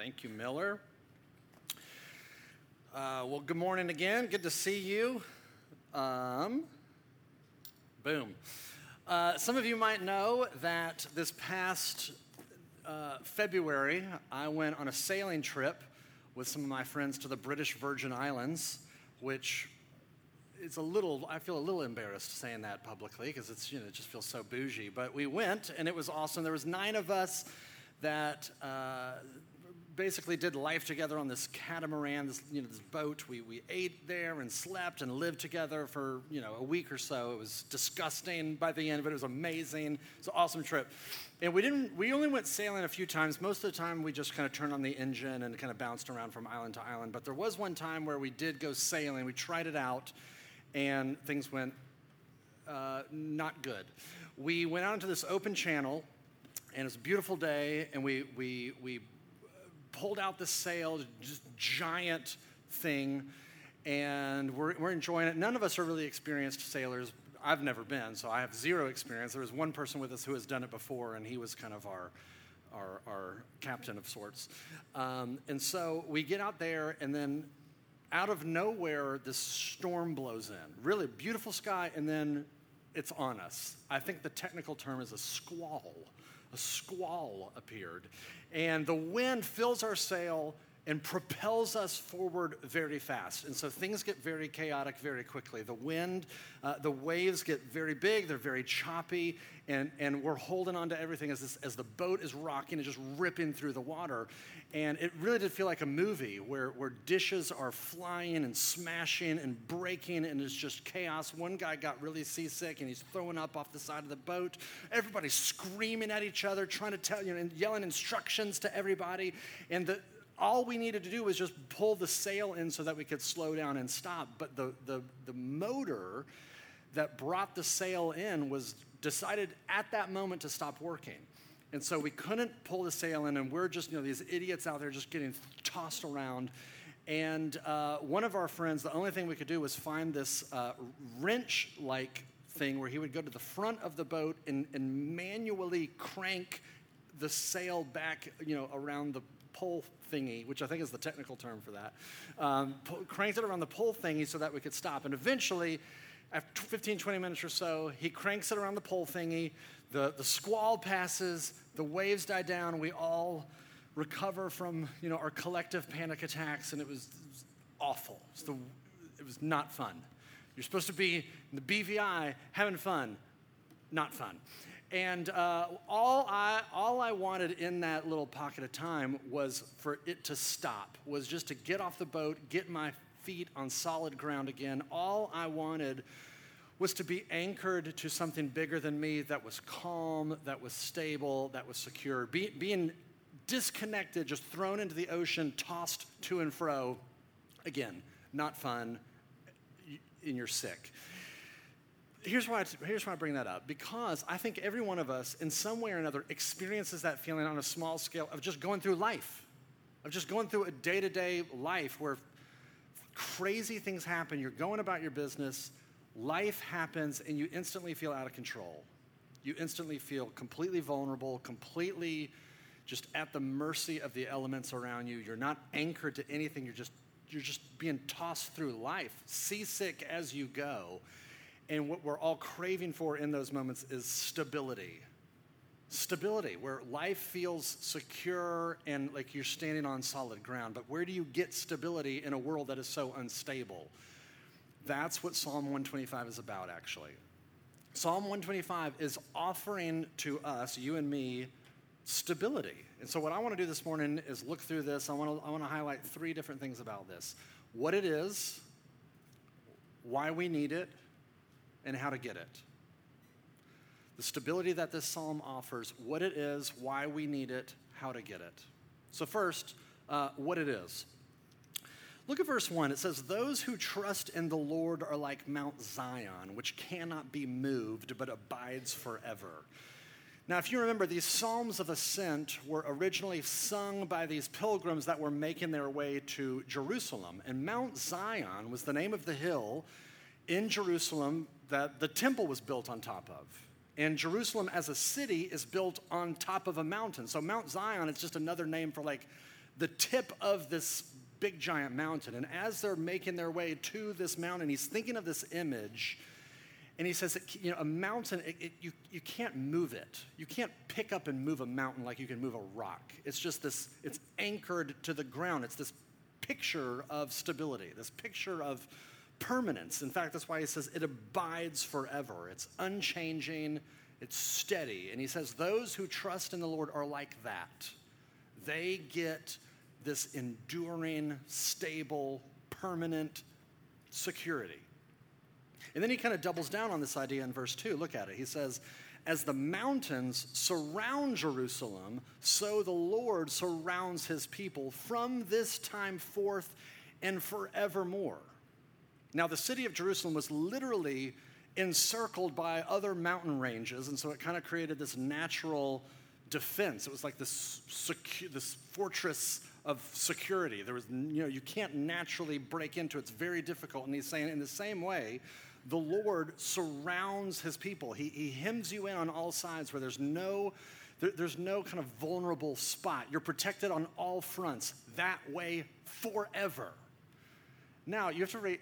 Thank you, Miller. Uh, well, good morning again. Good to see you. Um, boom. Uh, some of you might know that this past uh, February, I went on a sailing trip with some of my friends to the British Virgin Islands, which it's a little i feel a little embarrassed saying that publicly because it's you know it just feels so bougie but we went and it was awesome there was nine of us that uh, basically did life together on this catamaran, this, you know, this boat. We, we ate there and slept and lived together for, you know, a week or so. It was disgusting by the end, but it was amazing. It's an awesome trip. And we didn't, we only went sailing a few times. Most of the time we just kind of turned on the engine and kind of bounced around from island to island. But there was one time where we did go sailing. We tried it out and things went uh, not good. We went out into this open channel and it was a beautiful day, and we, we, we pulled out the sail, just giant thing, and we're, we're enjoying it. None of us are really experienced sailors. I've never been, so I have zero experience. There was one person with us who has done it before, and he was kind of our, our, our captain of sorts. Um, and so we get out there, and then out of nowhere, this storm blows in. Really beautiful sky, and then it's on us. I think the technical term is a squall a squall appeared. And the wind fills our sail and propels us forward very fast. And so things get very chaotic very quickly. The wind, uh, the waves get very big, they're very choppy, and, and we're holding on to everything as, this, as the boat is rocking and just ripping through the water. And it really did feel like a movie where, where dishes are flying and smashing and breaking, and it's just chaos. One guy got really seasick and he's throwing up off the side of the boat. Everybody's screaming at each other, trying to tell, you know, and yelling instructions to everybody. And the, all we needed to do was just pull the sail in so that we could slow down and stop. But the, the, the motor that brought the sail in was decided at that moment to stop working. And so we couldn't pull the sail in, and we're just, you know, these idiots out there just getting tossed around. And uh, one of our friends, the only thing we could do was find this uh, wrench like thing where he would go to the front of the boat and, and manually crank the sail back, you know, around the pole thingy, which I think is the technical term for that, um, cranked it around the pole thingy so that we could stop. And eventually, after 15, 20 minutes or so, he cranks it around the pole thingy. The, the squall passes, the waves die down, we all recover from you know, our collective panic attacks, and it was, it was awful. It was, the, it was not fun. You're supposed to be in the BVI having fun, not fun. And uh, all, I, all I wanted in that little pocket of time was for it to stop, was just to get off the boat, get my feet on solid ground again. All I wanted was to be anchored to something bigger than me that was calm, that was stable, that was secure. Be, being disconnected, just thrown into the ocean, tossed to and fro, again, not fun, and you're sick here's why, here's why I bring that up. Because I think every one of us, in some way or another, experiences that feeling on a small scale of just going through life, of just going through a day to day life where crazy things happen. You're going about your business, life happens, and you instantly feel out of control. You instantly feel completely vulnerable, completely just at the mercy of the elements around you. You're not anchored to anything. You're just you're just being tossed through life, seasick as you go. And what we're all craving for in those moments is stability. Stability, where life feels secure and like you're standing on solid ground. But where do you get stability in a world that is so unstable? That's what Psalm 125 is about, actually. Psalm 125 is offering to us, you and me, stability. And so, what I want to do this morning is look through this. I want to, I want to highlight three different things about this what it is, why we need it, and how to get it. The stability that this psalm offers, what it is, why we need it, how to get it. So, first, uh, what it is. Look at verse 1. It says, Those who trust in the Lord are like Mount Zion, which cannot be moved but abides forever. Now, if you remember, these Psalms of Ascent were originally sung by these pilgrims that were making their way to Jerusalem. And Mount Zion was the name of the hill in Jerusalem that the temple was built on top of. And Jerusalem as a city is built on top of a mountain. So Mount Zion is just another name for like the tip of this big giant mountain. And as they're making their way to this mountain, he's thinking of this image. And he says that you know, a mountain, it, it, you, you can't move it. You can't pick up and move a mountain like you can move a rock. It's just this, it's anchored to the ground. It's this picture of stability, this picture of permanence. In fact, that's why he says it abides forever. It's unchanging, it's steady. And he says, Those who trust in the Lord are like that. They get this enduring, stable, permanent security. And then he kind of doubles down on this idea in verse 2. Look at it. He says, As the mountains surround Jerusalem, so the Lord surrounds his people from this time forth and forevermore. Now, the city of Jerusalem was literally encircled by other mountain ranges, and so it kind of created this natural defense. It was like this, secu- this fortress of security. There was, you know, you can't naturally break into it. It's very difficult. And he's saying, in the same way, the Lord surrounds his people. He, he hems you in on all sides where there's no, there, there's no kind of vulnerable spot. You're protected on all fronts that way forever. Now, you have to it,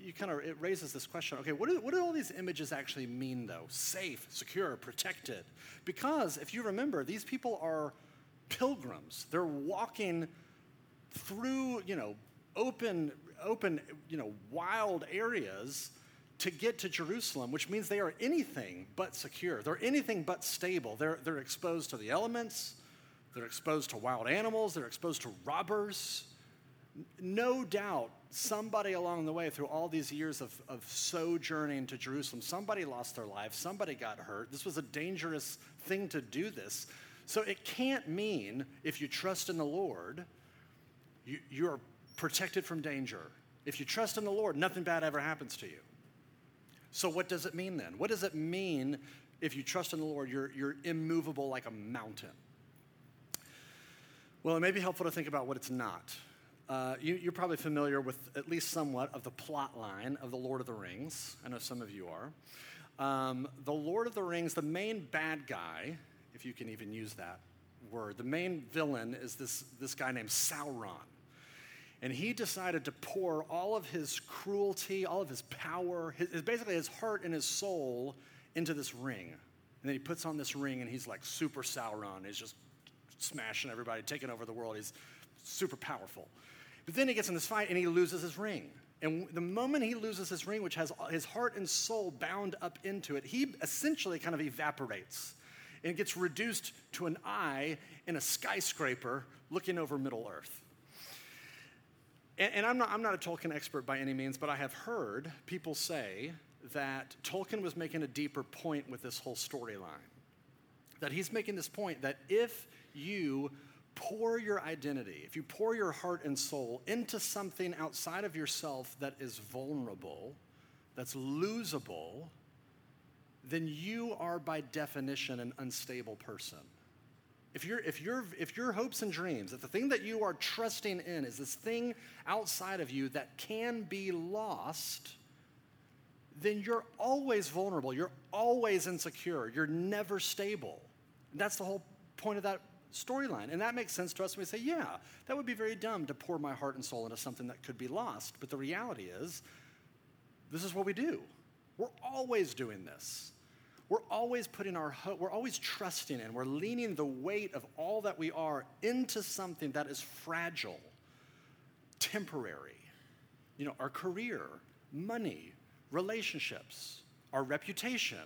you kind of, it raises this question okay, what do, what do all these images actually mean, though? Safe, secure, protected. Because if you remember, these people are pilgrims. They're walking through, you know, open, open, you know, wild areas to get to Jerusalem, which means they are anything but secure. They're anything but stable. They're, they're exposed to the elements, they're exposed to wild animals, they're exposed to robbers. No doubt, somebody along the way, through all these years of, of sojourning to Jerusalem, somebody lost their life, somebody got hurt. This was a dangerous thing to do this. So it can't mean if you trust in the Lord, you, you're protected from danger. If you trust in the Lord, nothing bad ever happens to you. So, what does it mean then? What does it mean if you trust in the Lord, you're, you're immovable like a mountain? Well, it may be helpful to think about what it's not. Uh, you, are probably familiar with at least somewhat of the plot line of The Lord of the Rings. I know some of you are. Um, the Lord of the Rings, the main bad guy if you can even use that word. The main villain is this, this guy named Sauron. And he decided to pour all of his cruelty, all of his power, his, basically his heart and his soul into this ring. And then he puts on this ring and he's like super Sauron. He's just smashing everybody, taking over the world. He's super powerful. But then he gets in this fight and he loses his ring. And the moment he loses his ring, which has his heart and soul bound up into it, he essentially kind of evaporates and gets reduced to an eye in a skyscraper looking over Middle Earth. And, and I'm, not, I'm not a Tolkien expert by any means, but I have heard people say that Tolkien was making a deeper point with this whole storyline. That he's making this point that if you pour your identity, if you pour your heart and soul into something outside of yourself that is vulnerable, that's losable, then you are by definition an unstable person. If, you if, you if your hopes and dreams, if the thing that you are trusting in is this thing outside of you that can be lost, then you're always vulnerable. You're always insecure. You're never stable. And that's the whole point of that storyline. And that makes sense to us when we say, yeah, that would be very dumb to pour my heart and soul into something that could be lost. But the reality is, this is what we do. We're always doing this. We're always putting our hope, we're always trusting in, we're leaning the weight of all that we are into something that is fragile, temporary. You know, our career, money, relationships, our reputation,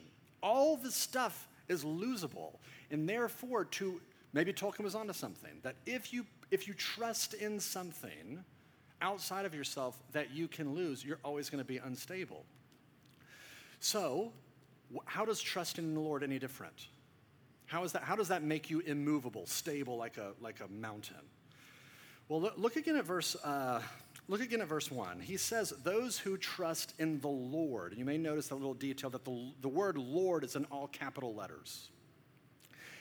all the stuff is losable. And therefore, to maybe Tolkien was onto something that if you if you trust in something outside of yourself that you can lose, you're always going to be unstable. So, how does trusting in the Lord any different? How, is that, how does that make you immovable, stable like a, like a mountain? Well, look, again at verse. Uh, look again at verse 1. He says, Those who trust in the Lord. You may notice a little detail that the, the word Lord is in all capital letters.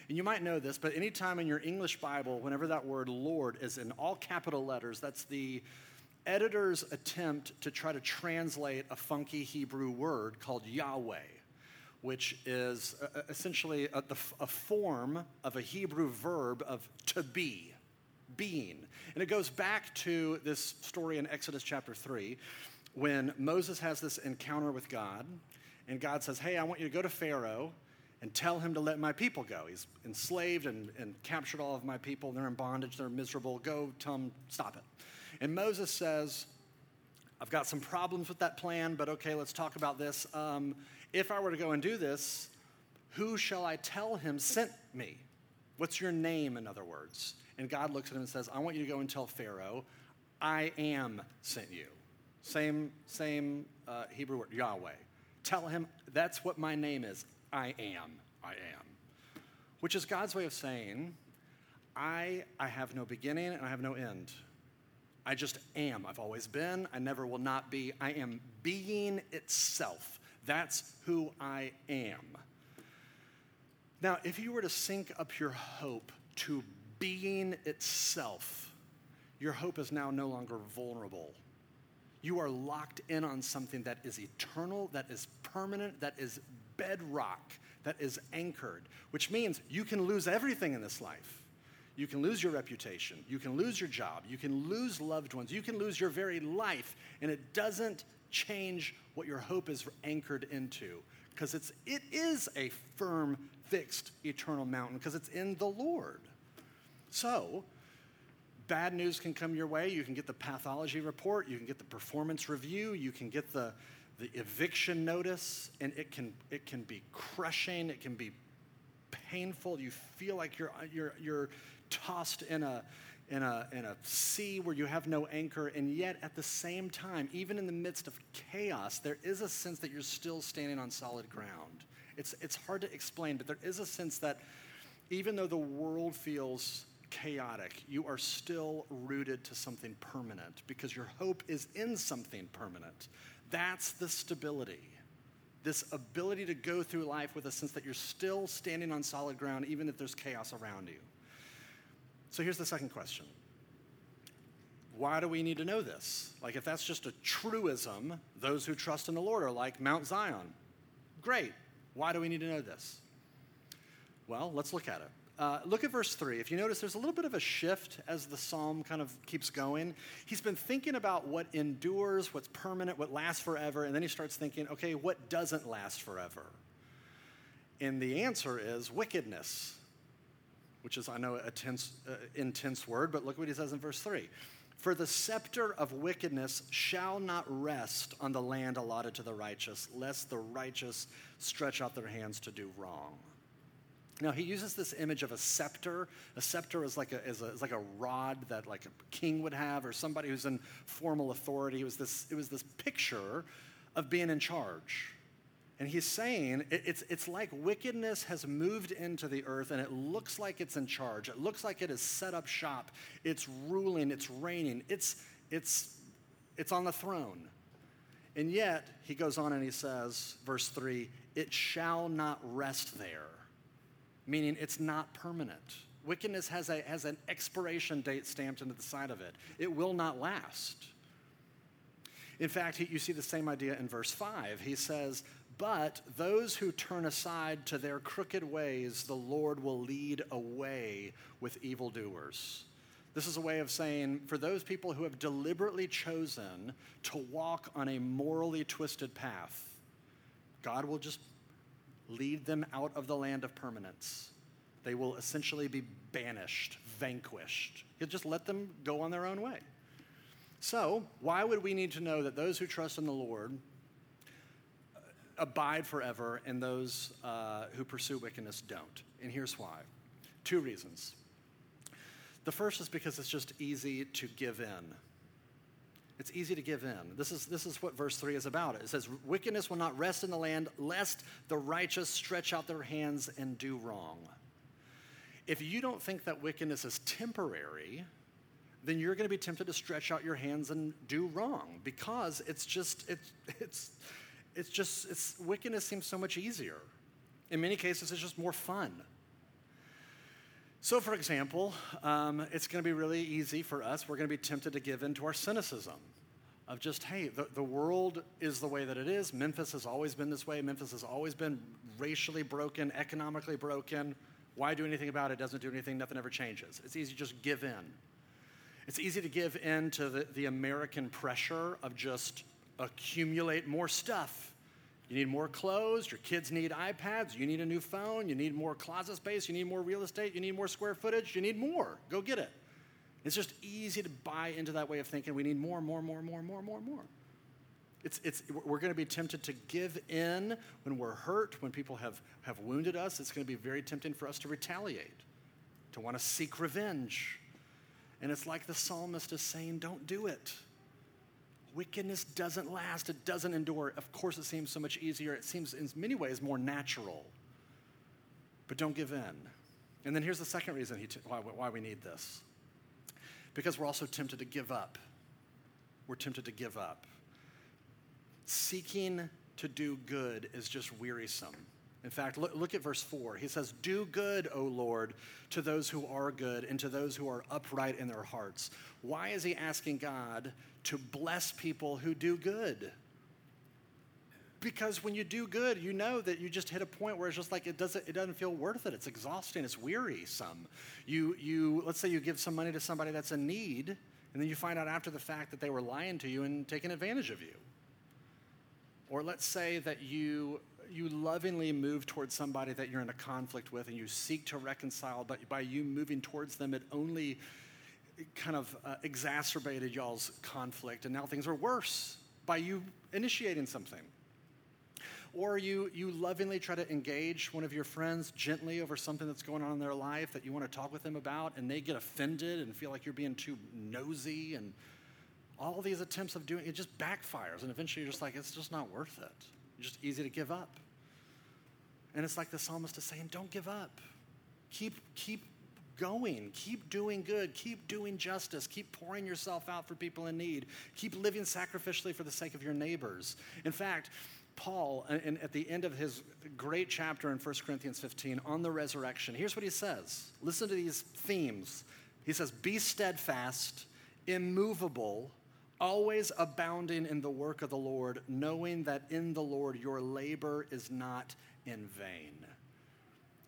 And you might know this, but anytime in your English Bible, whenever that word Lord is in all capital letters, that's the editor's attempt to try to translate a funky Hebrew word called Yahweh which is uh, uh, essentially a, a, form of a Hebrew verb of to be. being. And it goes back to this story in Exodus chapter 3 when Moses has this encounter with God, and God says, Hey, I want you to go to Pharaoh and tell him to let my people go. He's enslaved and, and captured all of my people. They're in bondage, they're miserable. Go tell him, stop it. And Moses says, I've got some problems with that plan, but okay, let's talk about this. Um, if I were to go and do this, who shall I tell him sent me? What's your name, in other words? And God looks at him and says, I want you to go and tell Pharaoh, I am sent you. Same, same uh, Hebrew word, Yahweh. Tell him that's what my name is. I am. I am. Which is God's way of saying, I, I have no beginning and I have no end. I just am. I've always been. I never will not be. I am being itself. That's who I am. Now, if you were to sync up your hope to being itself, your hope is now no longer vulnerable. You are locked in on something that is eternal, that is permanent, that is bedrock, that is anchored, which means you can lose everything in this life. You can lose your reputation, you can lose your job, you can lose loved ones, you can lose your very life, and it doesn't change what your hope is anchored into because it's it is a firm fixed eternal mountain because it's in the Lord. So, bad news can come your way. You can get the pathology report, you can get the performance review, you can get the, the eviction notice, and it can, it can be crushing, it can be painful. You feel like you're, you're, you're tossed in a, in a, in a sea where you have no anchor, and yet at the same time, even in the midst of chaos, there is a sense that you're still standing on solid ground. It's, it's hard to explain, but there is a sense that even though the world feels chaotic, you are still rooted to something permanent because your hope is in something permanent. That's the stability. This ability to go through life with a sense that you're still standing on solid ground, even if there's chaos around you. So here's the second question Why do we need to know this? Like, if that's just a truism, those who trust in the Lord are like Mount Zion. Great. Why do we need to know this? Well, let's look at it. Uh, look at verse 3. If you notice, there's a little bit of a shift as the psalm kind of keeps going. He's been thinking about what endures, what's permanent, what lasts forever, and then he starts thinking, okay, what doesn't last forever? And the answer is wickedness, which is, I know, a tense, uh, intense word, but look what he says in verse 3. For the scepter of wickedness shall not rest on the land allotted to the righteous, lest the righteous stretch out their hands to do wrong. Now he uses this image of a scepter. A scepter is like a, is, a, is like a rod that like a king would have, or somebody who's in formal authority. It was this, it was this picture of being in charge. And he's saying it, it's, it's like wickedness has moved into the earth and it looks like it's in charge. It looks like it has set up shop. It's ruling, it's reigning, it's, it's, it's on the throne. And yet, he goes on and he says, verse 3 it shall not rest there, meaning it's not permanent. Wickedness has, a, has an expiration date stamped into the side of it, it will not last. In fact, you see the same idea in verse 5. He says, But those who turn aside to their crooked ways, the Lord will lead away with evildoers. This is a way of saying, for those people who have deliberately chosen to walk on a morally twisted path, God will just lead them out of the land of permanence. They will essentially be banished, vanquished. He'll just let them go on their own way. So, why would we need to know that those who trust in the Lord abide forever and those uh, who pursue wickedness don't? And here's why two reasons. The first is because it's just easy to give in. It's easy to give in. This is, this is what verse 3 is about. It says, Wickedness will not rest in the land, lest the righteous stretch out their hands and do wrong. If you don't think that wickedness is temporary, then you're going to be tempted to stretch out your hands and do wrong because it's just, it's, it's, it's just, it's, wickedness seems so much easier. In many cases, it's just more fun. So, for example, um, it's going to be really easy for us. We're going to be tempted to give in to our cynicism of just, hey, the, the world is the way that it is. Memphis has always been this way. Memphis has always been racially broken, economically broken. Why do anything about it? Doesn't do anything. Nothing ever changes. It's easy to just give in. It's easy to give in to the, the American pressure of just accumulate more stuff. You need more clothes, your kids need iPads, you need a new phone, you need more closet space, you need more real estate, you need more square footage, you need more. Go get it. It's just easy to buy into that way of thinking. We need more, more, more, more, more, more, more. It's, it's, we're going to be tempted to give in when we're hurt, when people have, have wounded us. It's going to be very tempting for us to retaliate, to want to seek revenge. And it's like the psalmist is saying, don't do it. Wickedness doesn't last, it doesn't endure. Of course, it seems so much easier. It seems in many ways more natural. But don't give in. And then here's the second reason t- why, why we need this because we're also tempted to give up. We're tempted to give up. Seeking to do good is just wearisome. In fact, look, look, at verse 4. He says, Do good, O Lord, to those who are good and to those who are upright in their hearts. Why is he asking God to bless people who do good? Because when you do good, you know that you just hit a point where it's just like it doesn't, it doesn't feel worth it. It's exhausting, it's wearisome. You, you, let's say you give some money to somebody that's in need, and then you find out after the fact that they were lying to you and taking advantage of you. Or let's say that you you lovingly move towards somebody that you're in a conflict with and you seek to reconcile, but by you moving towards them, it only kind of uh, exacerbated y'all's conflict, and now things are worse by you initiating something. Or you, you lovingly try to engage one of your friends gently over something that's going on in their life that you want to talk with them about, and they get offended and feel like you're being too nosy, and all these attempts of doing it just backfires, and eventually you're just like, it's just not worth it just easy to give up. And it's like the psalmist is saying, don't give up. Keep, keep going. Keep doing good. Keep doing justice. Keep pouring yourself out for people in need. Keep living sacrificially for the sake of your neighbors. In fact, Paul, and at the end of his great chapter in 1 Corinthians 15 on the resurrection, here's what he says. Listen to these themes. He says, Be steadfast, immovable, always abounding in the work of the Lord, knowing that in the Lord your labor is not in vain.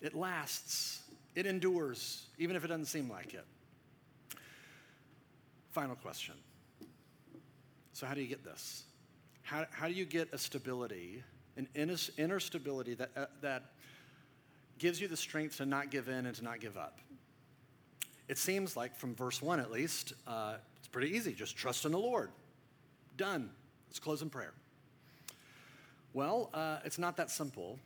It lasts, it endures, even if it doesn't seem like it. Final question. So, how do you get this? How, how do you get a stability, an inner stability that, uh, that gives you the strength to not give in and to not give up? It seems like, from verse 1 at least, uh, pretty easy. Just trust in the Lord. Done. Let's close in prayer. Well, uh, it's not that simple.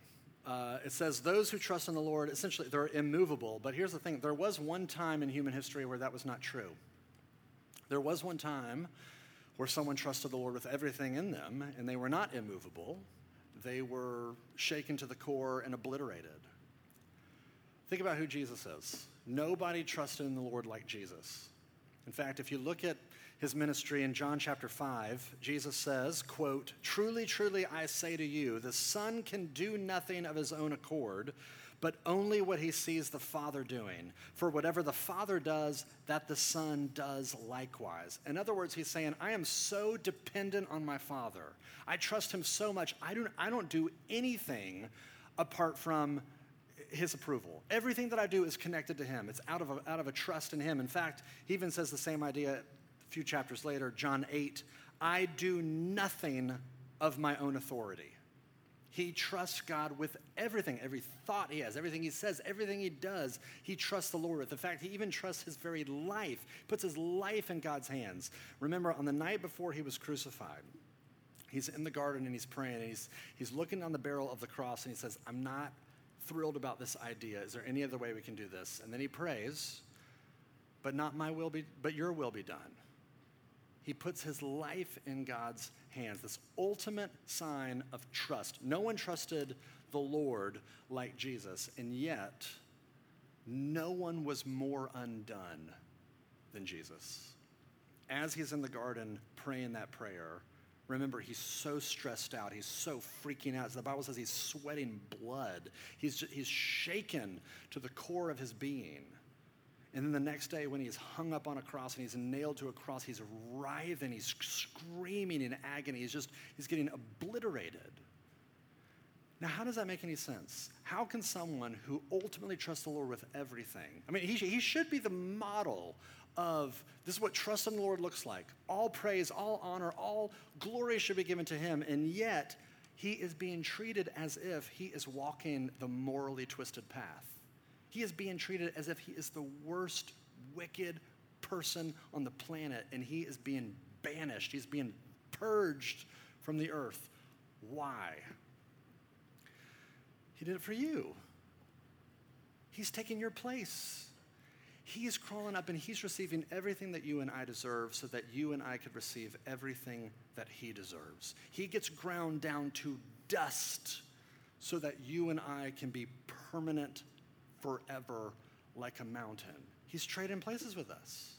Uh, it says, those who trust in the Lord, essentially, they're immovable. But here's the thing there was one time in human history where that was not true. There was one time where someone trusted the Lord with everything in them, and they were not immovable. They were shaken to the core and obliterated. Think about who Jesus is. Nobody trusted in the Lord like Jesus. In fact, if you look at his ministry in John chapter 5, Jesus says, quote, "Truly, truly I say to you, the Son can do nothing of his own accord, but only what he sees the Father doing. For whatever the Father does, that the Son does likewise." In other words, he's saying, "I am so dependent on my Father. I trust him so much. I don't I don't do anything apart from his approval. Everything that I do is connected to him. It's out of a, out of a trust in him. In fact, he even says the same idea a few chapters later, John 8 I do nothing of my own authority. He trusts God with everything, every thought he has, everything he says, everything he does. He trusts the Lord with. In fact, he even trusts his very life, puts his life in God's hands. Remember, on the night before he was crucified, he's in the garden and he's praying and he's, he's looking on the barrel of the cross and he says, I'm not thrilled about this idea. Is there any other way we can do this? And then he prays, but not my will be, but your will be done. He puts his life in God's hands, this ultimate sign of trust. No one trusted the Lord like Jesus, and yet no one was more undone than Jesus. As he's in the garden praying that prayer, Remember, he's so stressed out. He's so freaking out. the Bible says he's sweating blood. He's, just, he's shaken to the core of his being. And then the next day, when he's hung up on a cross and he's nailed to a cross, he's writhing, he's screaming in agony. He's just, he's getting obliterated. Now, how does that make any sense? How can someone who ultimately trusts the Lord with everything, I mean, he, he should be the model of this is what trust in the Lord looks like. All praise, all honor, all glory should be given to him. And yet, he is being treated as if he is walking the morally twisted path. He is being treated as if he is the worst, wicked person on the planet, and he is being banished. He's being purged from the earth. Why? He did it for you. He's taking your place. He's crawling up and he's receiving everything that you and I deserve so that you and I could receive everything that he deserves. He gets ground down to dust so that you and I can be permanent forever like a mountain. He's trading places with us.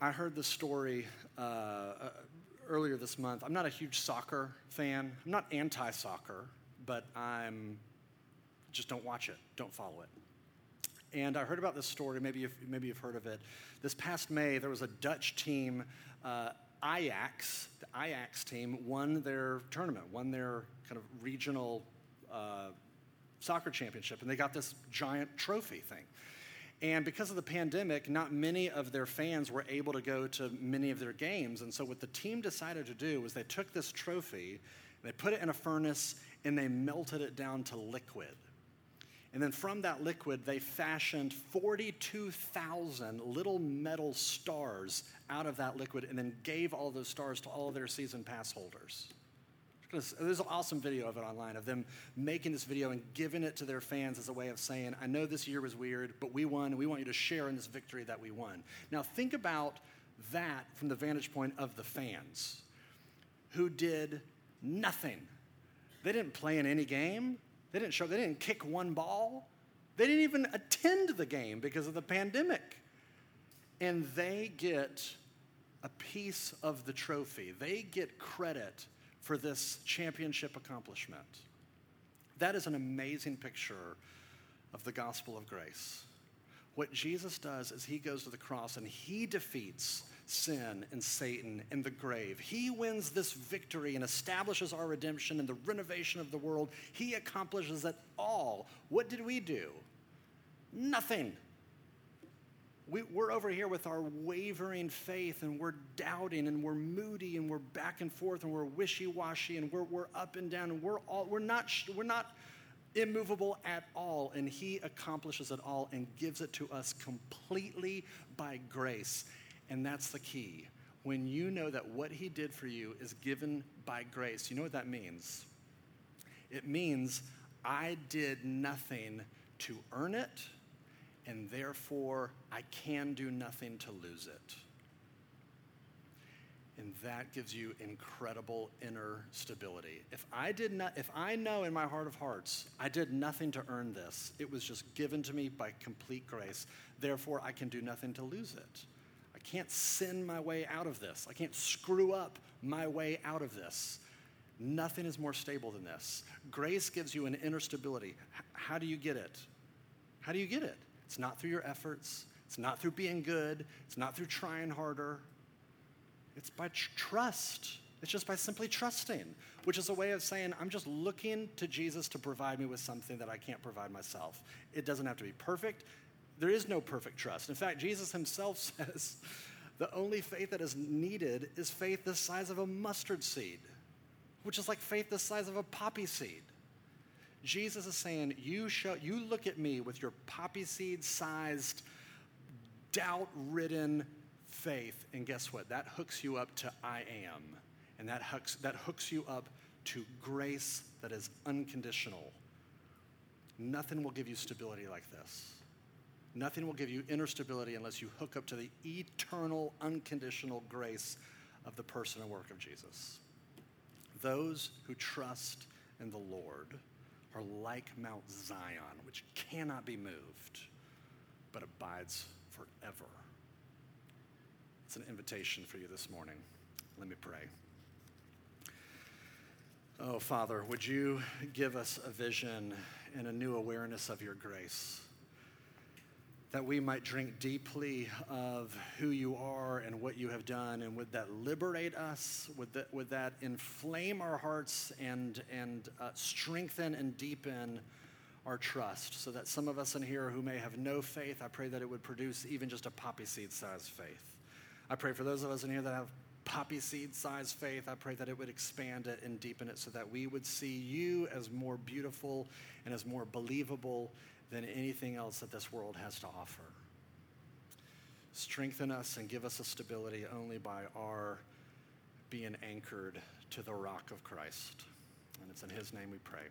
I heard the story uh, uh, earlier this month. I'm not a huge soccer fan. I'm not anti soccer, but I'm just don't watch it, don't follow it. And I heard about this story, maybe you've, maybe you've heard of it. This past May, there was a Dutch team, uh, Ajax, the Ajax team won their tournament, won their kind of regional uh, soccer championship, and they got this giant trophy thing. And because of the pandemic, not many of their fans were able to go to many of their games. And so, what the team decided to do was they took this trophy, they put it in a furnace, and they melted it down to liquid. And then from that liquid, they fashioned 42,000 little metal stars out of that liquid and then gave all those stars to all their season pass holders. There's an awesome video of it online of them making this video and giving it to their fans as a way of saying, I know this year was weird, but we won, and we want you to share in this victory that we won. Now, think about that from the vantage point of the fans who did nothing. They didn't play in any game, they didn't show, they didn't kick one ball. They didn't even attend the game because of the pandemic. And they get a piece of the trophy. They get credit for this championship accomplishment. That is an amazing picture of the gospel of grace. What Jesus does is he goes to the cross and he defeats sin and Satan and the grave. He wins this victory and establishes our redemption and the renovation of the world. He accomplishes it all. What did we do? Nothing. We, are over here with our wavering faith and we're doubting and we're moody and we're back and forth and we're wishy-washy and we're, we're up and down and we're all we're not we're not immovable at all and he accomplishes it all and gives it to us completely by grace and that's the key. When you know that what he did for you is given by grace, you know what that means? It means I did nothing to earn it, and therefore I can do nothing to lose it. And that gives you incredible inner stability. If I did not, if I know in my heart of hearts, I did nothing to earn this, it was just given to me by complete grace, therefore I can do nothing to lose it. I can't sin my way out of this. I can't screw up my way out of this. Nothing is more stable than this. Grace gives you an inner stability. H- how do you get it? How do you get it? It's not through your efforts, it's not through being good, it's not through trying harder. It's by tr- trust. It's just by simply trusting, which is a way of saying, I'm just looking to Jesus to provide me with something that I can't provide myself. It doesn't have to be perfect, there is no perfect trust. In fact, Jesus himself says the only faith that is needed is faith the size of a mustard seed, which is like faith the size of a poppy seed. Jesus is saying, you, show, you look at me with your poppy seed sized, doubt ridden faith, and guess what? That hooks you up to I am. And that hooks, that hooks you up to grace that is unconditional. Nothing will give you stability like this. Nothing will give you inner stability unless you hook up to the eternal, unconditional grace of the person and work of Jesus. Those who trust in the Lord are like Mount Zion, which cannot be moved, but abides forever. It's an invitation for you this morning. Let me pray. Oh, Father, would you give us a vision and a new awareness of your grace? That we might drink deeply of who you are and what you have done, and would that liberate us? Would that, would that inflame our hearts and, and uh, strengthen and deepen our trust, so that some of us in here who may have no faith, I pray that it would produce even just a poppy seed sized faith. I pray for those of us in here that have poppy seed sized faith, I pray that it would expand it and deepen it so that we would see you as more beautiful and as more believable than anything else that this world has to offer. Strengthen us and give us a stability only by our being anchored to the rock of Christ. And it's in his name we pray.